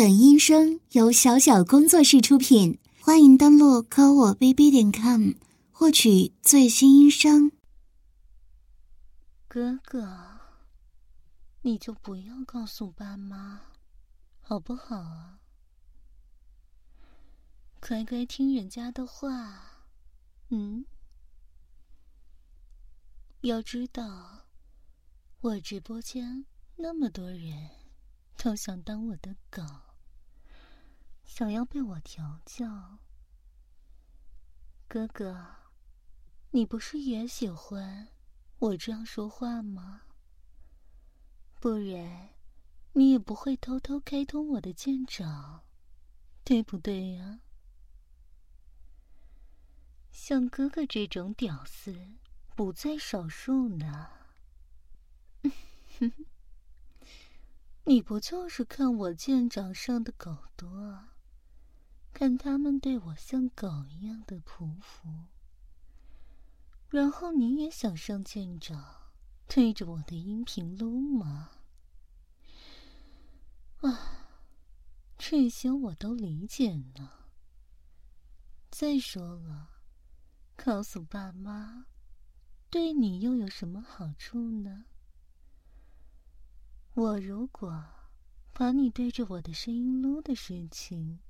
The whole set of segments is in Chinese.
本音声由小小工作室出品，欢迎登录科我 bb 点 com 获取最新音声。哥哥，你就不要告诉爸妈，好不好啊？乖乖听人家的话，嗯。要知道，我直播间那么多人，都想当我的狗。想要被我调教，哥哥，你不是也喜欢我这样说话吗？不然，你也不会偷偷开通我的舰长，对不对呀？像哥哥这种屌丝不在少数呢。你不就是看我舰长上的狗多？看他们对我像狗一样的匍匐，然后你也想上舰长，对着我的音频撸吗？啊，这些我都理解呢。再说了，告诉爸妈，对你又有什么好处呢？我如果把你对着我的声音撸的事情。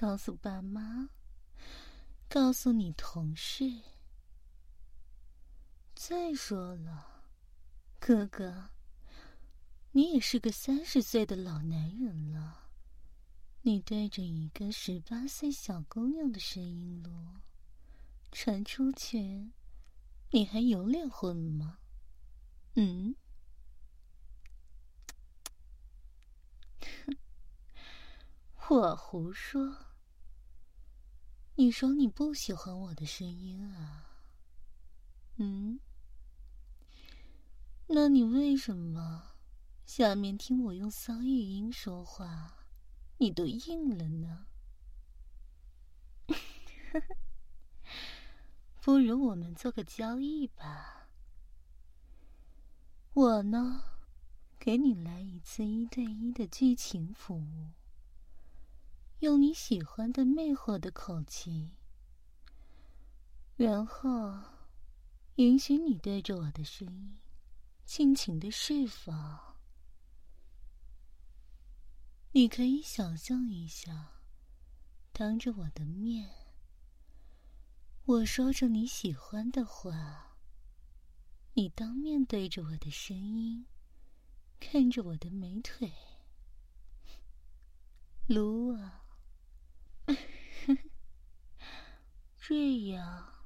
告诉爸妈，告诉你同事。再说了，哥哥，你也是个三十岁的老男人了，你对着一个十八岁小姑娘的声音录，传出去，你还有脸混吗？嗯？我胡说。你说你不喜欢我的声音啊？嗯？那你为什么下面听我用骚语音说话，你都应了呢？不如我们做个交易吧。我呢，给你来一次一对一的剧情服务。用你喜欢的魅惑的口气，然后允许你对着我的声音尽情的释放。你可以想象一下，当着我的面，我说着你喜欢的话，你当面对着我的声音，看着我的美腿，撸啊！这样，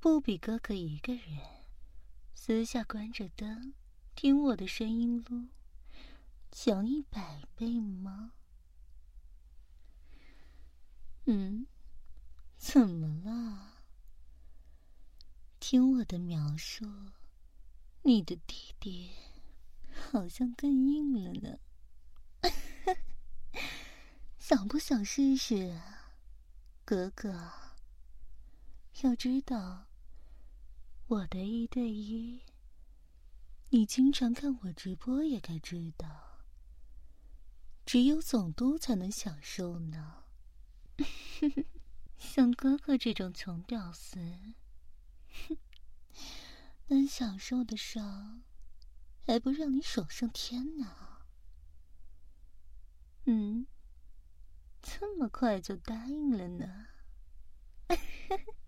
不比哥哥一个人私下关着灯听我的声音录强一百倍吗？嗯，怎么了？听我的描述，你的弟弟好像更硬了呢。想不想试试，哥哥？要知道，我的一对一，你经常看我直播也该知道，只有总督才能享受呢。像哥哥这种穷屌丝，能享受得上，还不让你爽上天呢？嗯。这么快就答应了呢？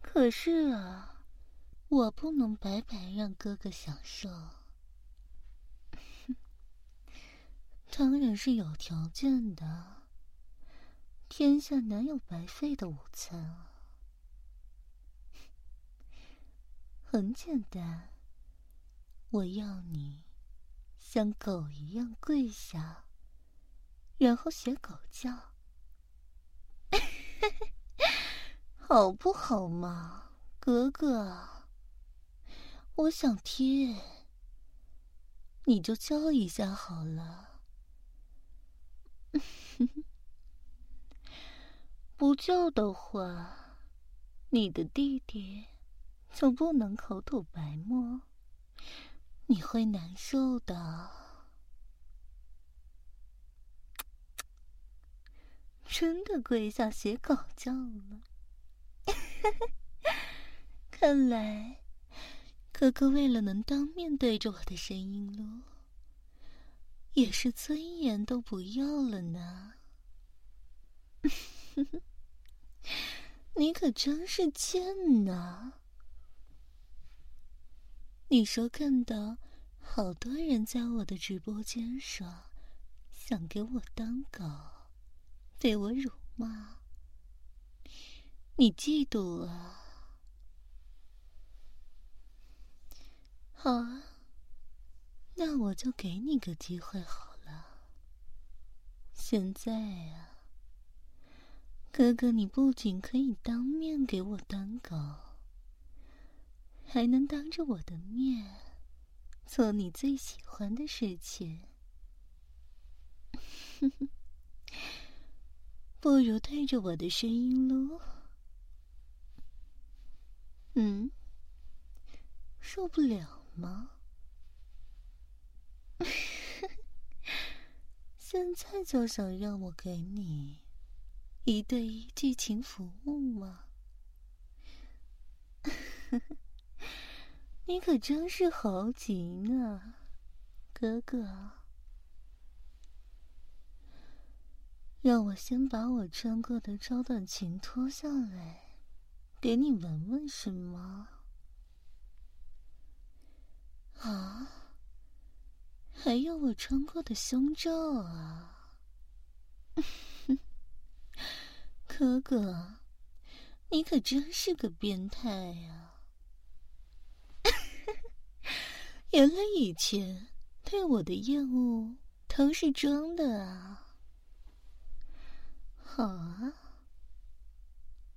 可是啊，我不能白白让哥哥享受，当然是有条件的。天下哪有白费的午餐啊？很简单，我要你像狗一样跪下。然后学狗叫，好不好嘛，格格？我想听，你就叫一下好了。不叫的话，你的弟弟就不能口吐白沫，你会难受的。真的跪下写狗叫了。看来，哥哥为了能当面对着我的声音录，也是尊严都不要了呢。你可真是贱呐！你说看到好多人在我的直播间说想给我当狗，被我辱骂，你嫉妒啊？好啊，那我就给你个机会好了。现在啊，哥哥，你不仅可以当面给我当狗，还能当着我的面做你最喜欢的事情。不如对着我的声音录。嗯，受不了。吗？现在就想让我给你一对一剧情服务吗？你可真是猴急呢，哥哥。让我先把我穿过的超短裙脱下来，给你闻闻，是吗？啊！还有我穿过的胸罩啊！哥哥，你可真是个变态呀！原来以前对我的厌恶都是装的啊！好啊，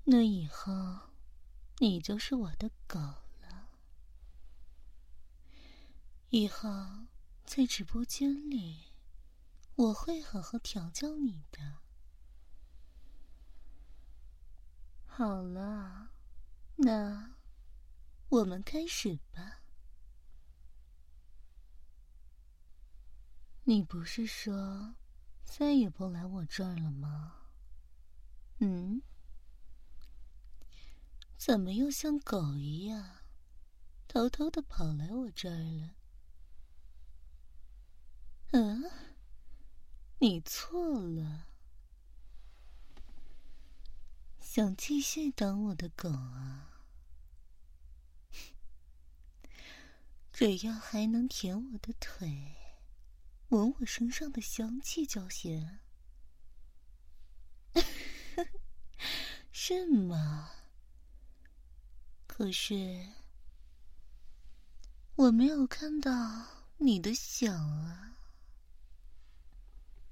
那以后你就是我的狗了。以后在直播间里，我会好好调教你的。好了，那我们开始吧。你不是说再也不来我这儿了吗？嗯？怎么又像狗一样，偷偷的跑来我这儿了？嗯，你错了。想继续当我的狗啊？只要还能舔我的腿，闻我身上的香气就行，是吗？可是我没有看到你的想啊。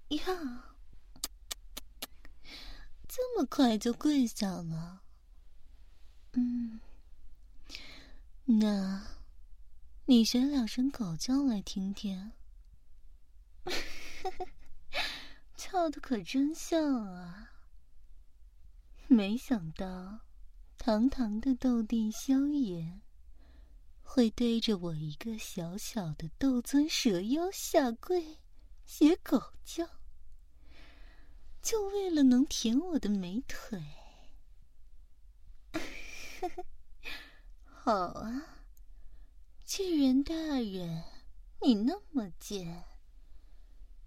呀，这么快就跪下了？嗯，那你学两声狗叫来听听。叫的可真像啊！没想到，堂堂的斗帝萧炎，会对着我一个小小的斗尊蛇妖下跪。学狗叫，就为了能舔我的美腿。好啊，巨人大人，你那么贱，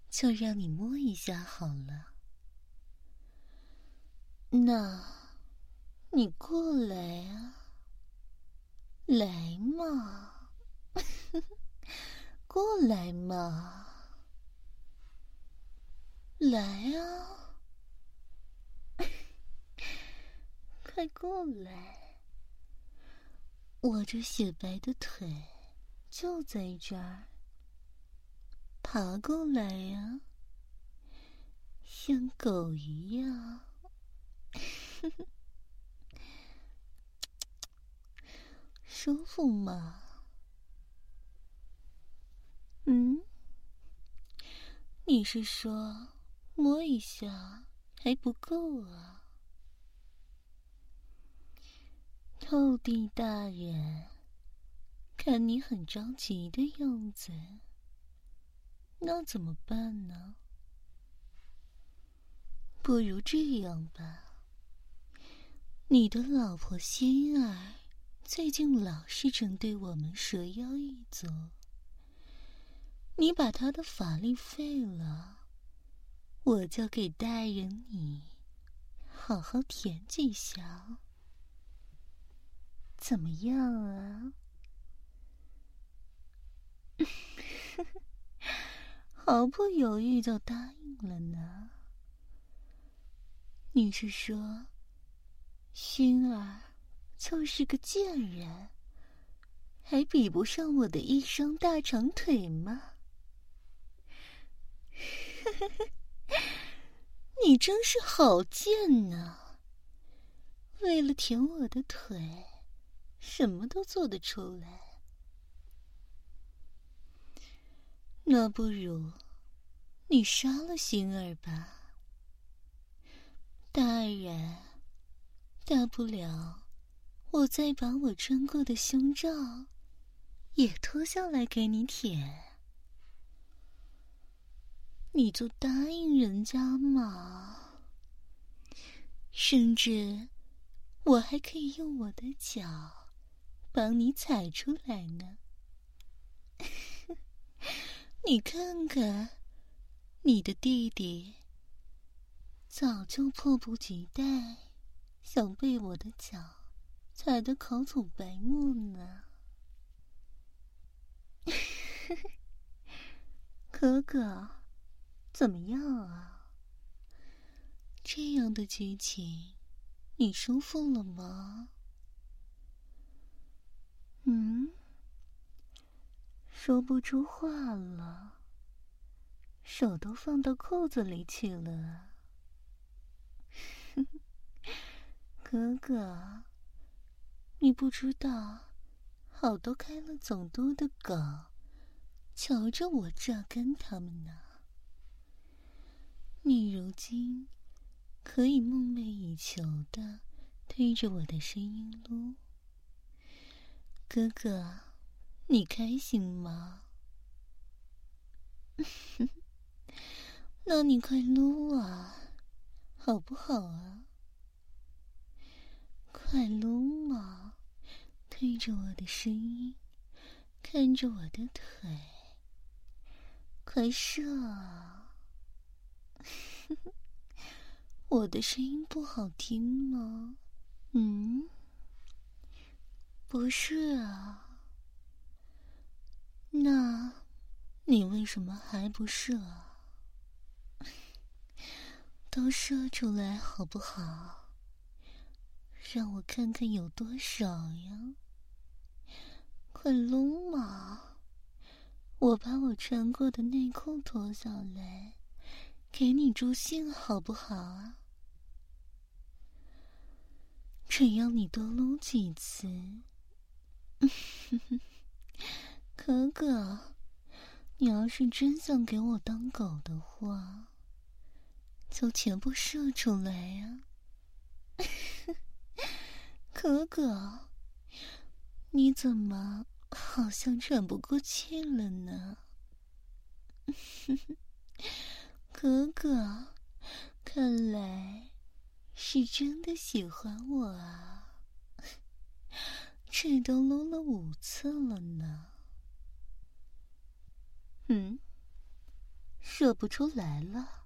就让你摸一下好了。那，你过来啊，来嘛，过来嘛。来啊！快过来！我这雪白的腿就在这儿，爬过来呀，像狗一样，舒服吗？嗯？你是说？摸一下还不够啊！透地大人，看你很着急的样子，那怎么办呢？不如这样吧，你的老婆心儿最近老是针对我们蛇妖一族，你把他的法力废了，我就给大人你好好填几下，怎么样啊？毫不犹豫就答应了呢。你是说，薰儿就是个贱人，还比不上我的一双大长腿吗？你真是好贱呐！为了舔我的腿，什么都做得出来。那不如你杀了星儿吧。大人，大不了我再把我穿过的胸罩也脱下来给你舔，你就答应人家嘛。甚至我还可以用我的脚帮你踩出来呢。你看看，你的弟弟。早就迫不及待想被我的脚踩得口吐白沫呢，哥哥，怎么样啊？这样的剧情，你舒服了吗？嗯，说不出话了，手都放到裤子里去了。哥哥，你不知道，好多开了总督的狗，瞧着我榨干他们呢。你如今可以梦寐以求的对着我的声音撸，哥哥，你开心吗？那你快撸啊！好不好啊？快撸！对着我的声音，看着我的腿，快射！我的声音不好听吗？嗯，不是啊。那，你为什么还不射？都射出来好不好？让我看看有多少呀！快撸嘛！我把我穿过的内裤脱下来，给你助兴好不好啊？只要你多撸几次，可可，你要是真想给我当狗的话。就全部射出来呀，可可，你怎么好像喘不过气了呢？哥哥，看来是真的喜欢我啊！这都撸了五次了呢，嗯，射不出来了。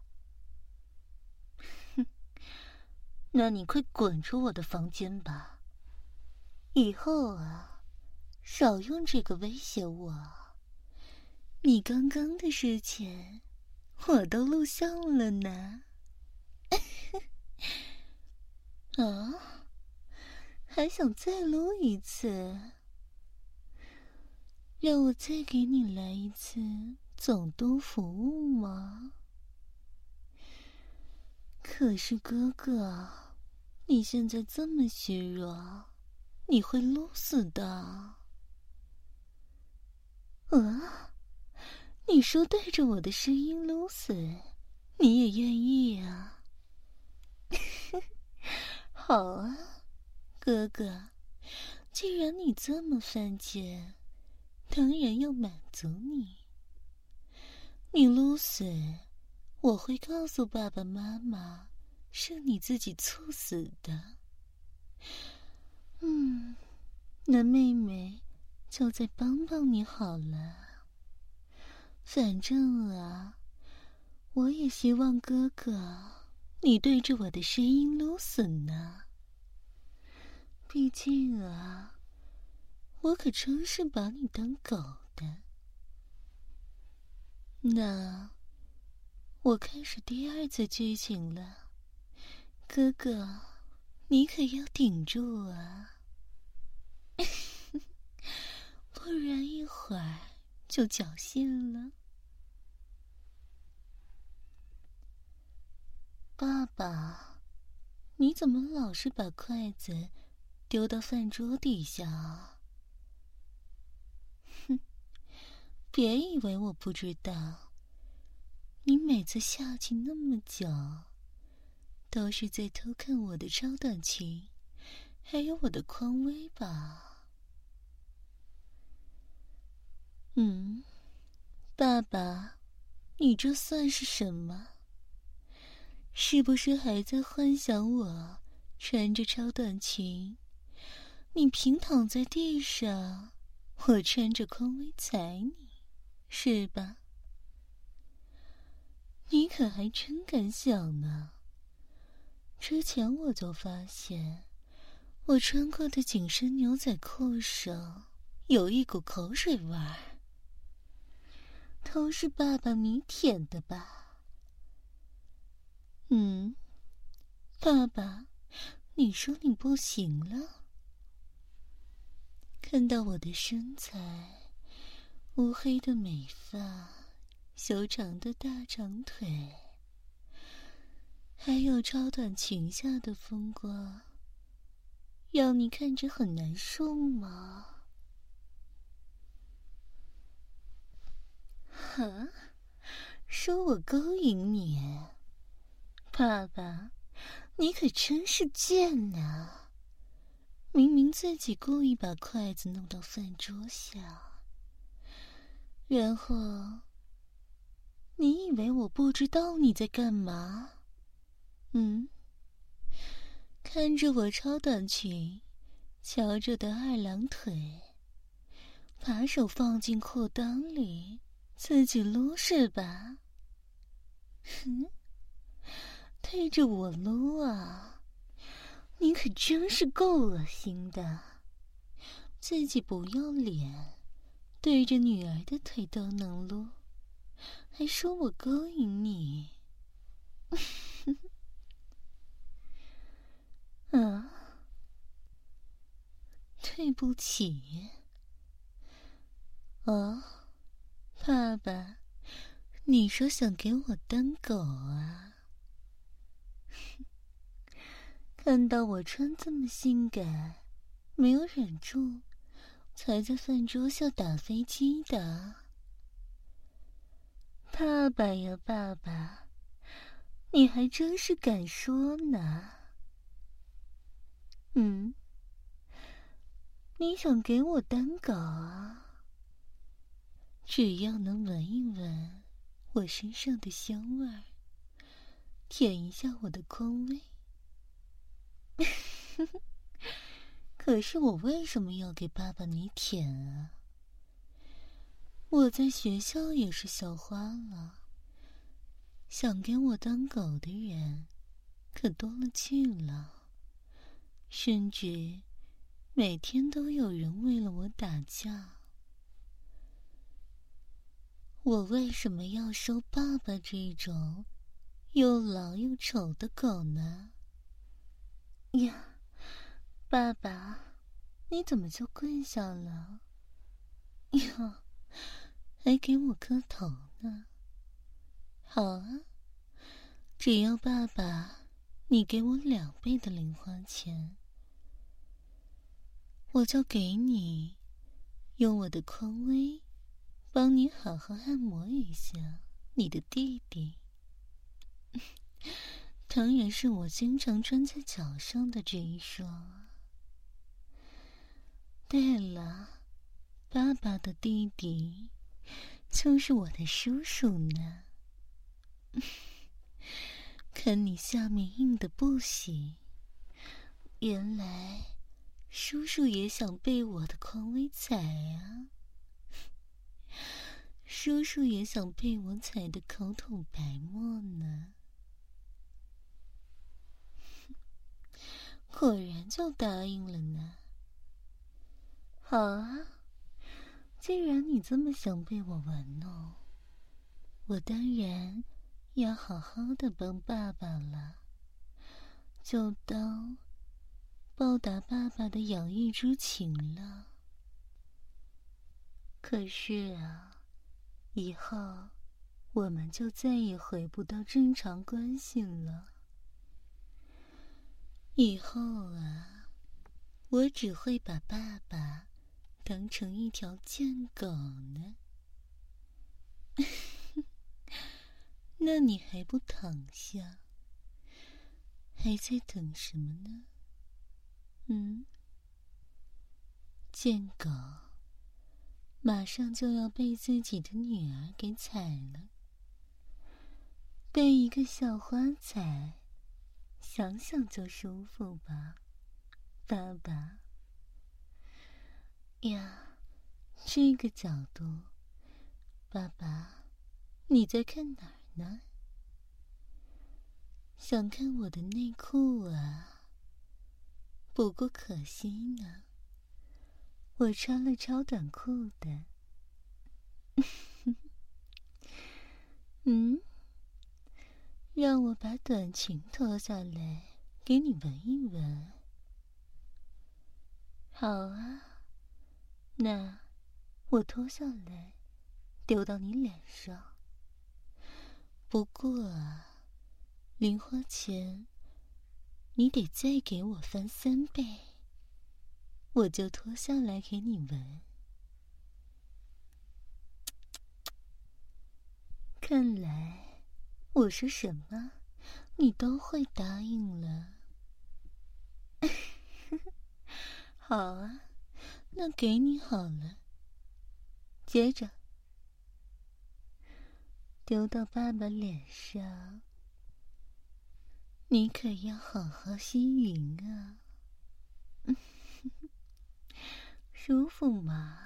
那你快滚出我的房间吧！以后啊，少用这个威胁我。你刚刚的事情，我都录像了呢。啊，还想再录一次？让我再给你来一次总督服务吗？可是哥哥。你现在这么虚弱，你会撸死的。啊，你说对着我的声音撸死，你也愿意啊？好啊，哥哥，既然你这么犯贱，当然要满足你。你撸死，我会告诉爸爸妈妈。是你自己猝死的。嗯，那妹妹就再帮帮你好了。反正啊，我也希望哥哥你对着我的声音撸死呢。毕竟啊，我可真是把你当狗的。那我开始第二次剧情了，哥哥，你可要顶住啊，不然一会儿就侥幸了。爸爸，你怎么老是把筷子丢到饭桌底下啊？哼，别以为我不知道，你每次下去那么久，都是在偷看我的超短裙，还有我的匡威吧？嗯，爸爸，你这算是什么？是不是还在幻想我穿着超短裙，你平躺在地上，我穿着匡威踩你，是吧？你可还真敢想呢！之前我就发现，我穿过的紧身牛仔裤上有一股口水味儿，都是爸爸你舔的吧？嗯，爸爸，你说你不行了？看到我的身材，乌黑的美发，修长的大长腿，还有超短裙下的风光，要你看着很难受吗？哈，说我勾引你？爸爸，你可真是贱呐！明明自己故意把筷子弄到饭桌下，然后你以为我不知道你在干嘛？嗯？看着我超短裙，翘着的二郎腿，把手放进裤裆里，自己撸是吧？哼！对着我撸啊！你可真是够恶心的，自己不要脸，对着女儿的腿都能撸，还说我勾引你。啊，对不起。啊，爸爸，你说想给我当狗啊？看到我穿这么性感，没有忍住，才在饭桌下打飞机的。爸爸呀，爸爸，你还真是敢说呢。嗯，你想给我当狗啊？只要能闻一闻我身上的香味儿，舔一下我的空位。可是我为什么要给爸爸你舔啊？我在学校也是校花了，想给我当狗的人可多了去了，甚至每天都有人为了我打架。我为什么要收爸爸这种又老又丑的狗呢？呀，爸爸，你怎么就跪下了？哟，还给我磕头呢。好啊，只要爸爸你给我两倍的零花钱，我就给你用我的匡威帮你好好按摩一下你的弟弟。当然是我经常穿在脚上的这一双。对了，爸爸的弟弟就是我的叔叔呢。看你下面硬的不行，原来叔叔也想被我的匡威踩啊！叔叔也想被我踩的口吐白沫呢。果然就答应了呢。好啊，既然你这么想被我玩弄，我当然要好好的帮爸爸了，就当报答爸爸的养育之情了。可是啊，以后我们就再也回不到正常关系了。以后啊，我只会把爸爸当成一条贱狗呢。那你还不躺下？还在等什么呢？嗯，贱狗，马上就要被自己的女儿给踩了，被一个小花踩。想想就舒服吧，爸爸。呀，这个角度，爸爸，你在看哪儿呢？想看我的内裤啊？不过可惜呢，我穿了超短裤的。嗯。让我把短裙脱下来给你闻一闻。好啊，那我脱下来丢到你脸上。不过啊，零花钱你得再给我翻三倍，我就脱下来给你闻。看来。我说什么，你都会答应了。好啊，那给你好了。接着丢到爸爸脸上，你可要好好吸吮啊！舒服吗？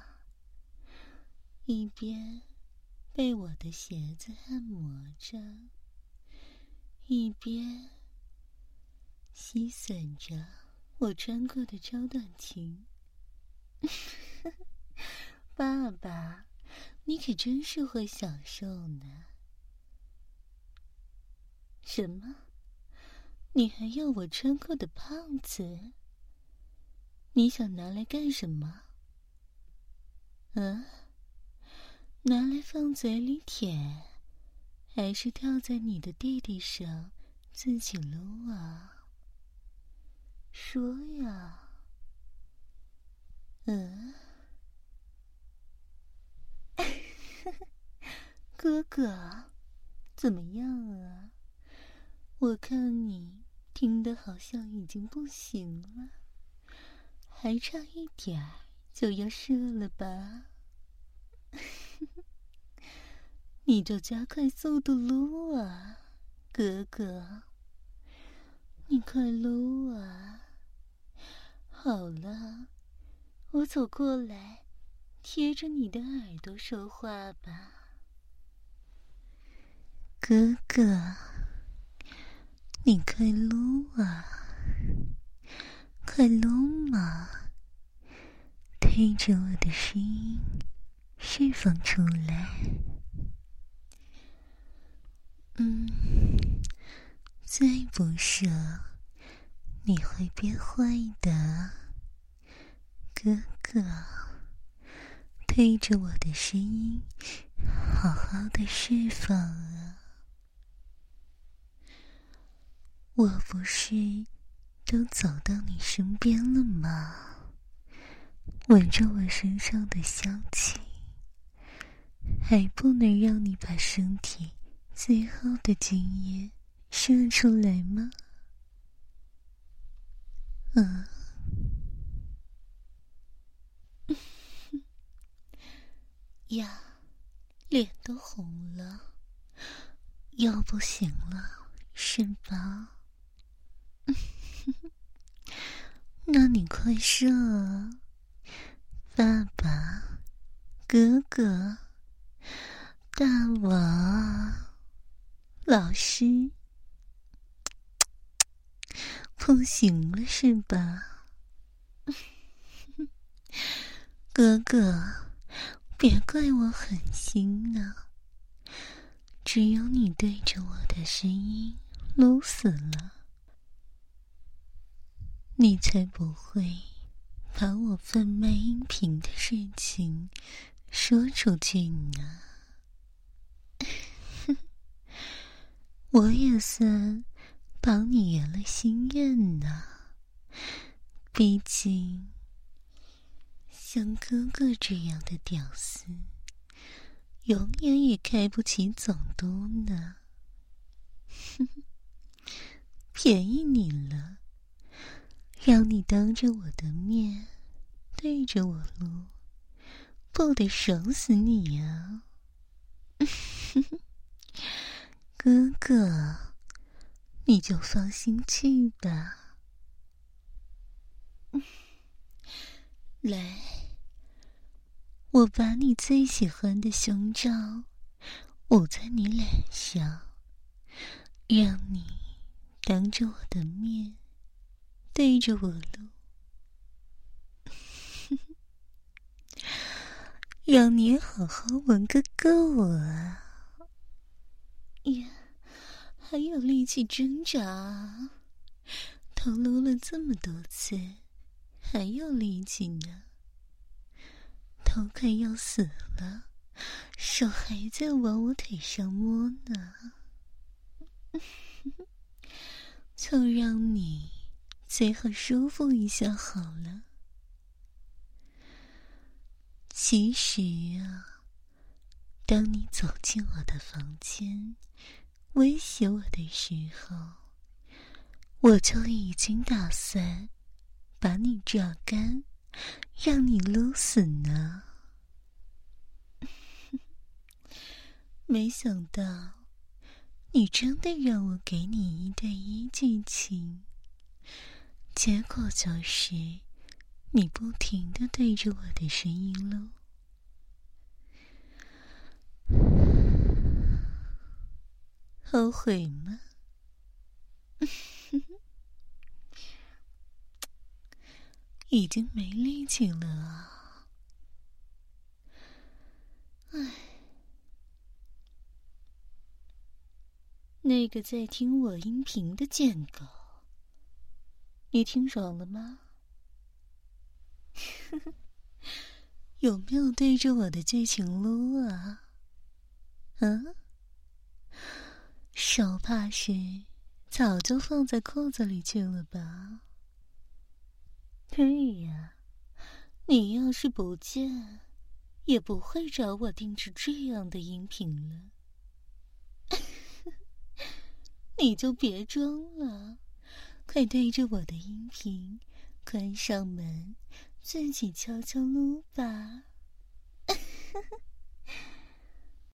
一边被我的鞋子按摩着。一边吸吮着我穿过的超短裙，爸爸，你可真是会享受呢。什么？你还要我穿过的胖子？你想拿来干什么？嗯？拿来放嘴里舔？还是跳在你的弟弟上自己撸啊？说呀，嗯，哥哥，怎么样啊？我看你听的好像已经不行了，还差一点儿就要射了吧？你就加快速度撸啊，哥哥！你快撸啊！好了，我走过来，贴着你的耳朵说话吧，哥哥！你快撸啊！快撸嘛！推着我的声音释放出来。嗯，再不射，你会变坏的，哥哥。对着我的声音，好好的释放啊！我不是都走到你身边了吗？闻着我身上的香气，还不能让你把身体。最后的精液射出来吗？嗯，呀，脸都红了，要不行了，是吧？那你快射啊，爸爸、哥哥、大王、老师，不行了是吧？哥哥，别怪我狠心呢。只有你对着我的声音撸死了，你才不会把我贩卖音频的事情说出去呢。我也算帮你圆了心愿呢，毕竟。像哥哥这样的屌丝，永远也开不起总督呢。哼，便宜你了，让你当着我的面对着我撸，不得爽死你呀！哥哥，你就放心去吧。来。我把你最喜欢的胸罩捂在你脸上，让你当着我的面对着我录，让你好好闻个够啊！呀，还有力气挣扎？都撸了这么多次，还有力气呢？都快要死了，手还在往我腿上摸呢，就让你最后舒服一下好了。其实啊，当你走进我的房间，威胁我的时候，我就已经打算把你榨干。让你撸死呢！没想到你真的让我给你一对一剧情，结果就是你不停的对着我的声音撸，后悔吗？已经没力气了啊！唉，那个在听我音频的贱狗，你听爽了吗？有没有对着我的剧情撸啊？嗯，手怕是早就放在裤子里去了吧？对呀，你要是不见，也不会找我定制这样的音频了。你就别装了，快对着我的音频，关上门，自己悄悄撸吧。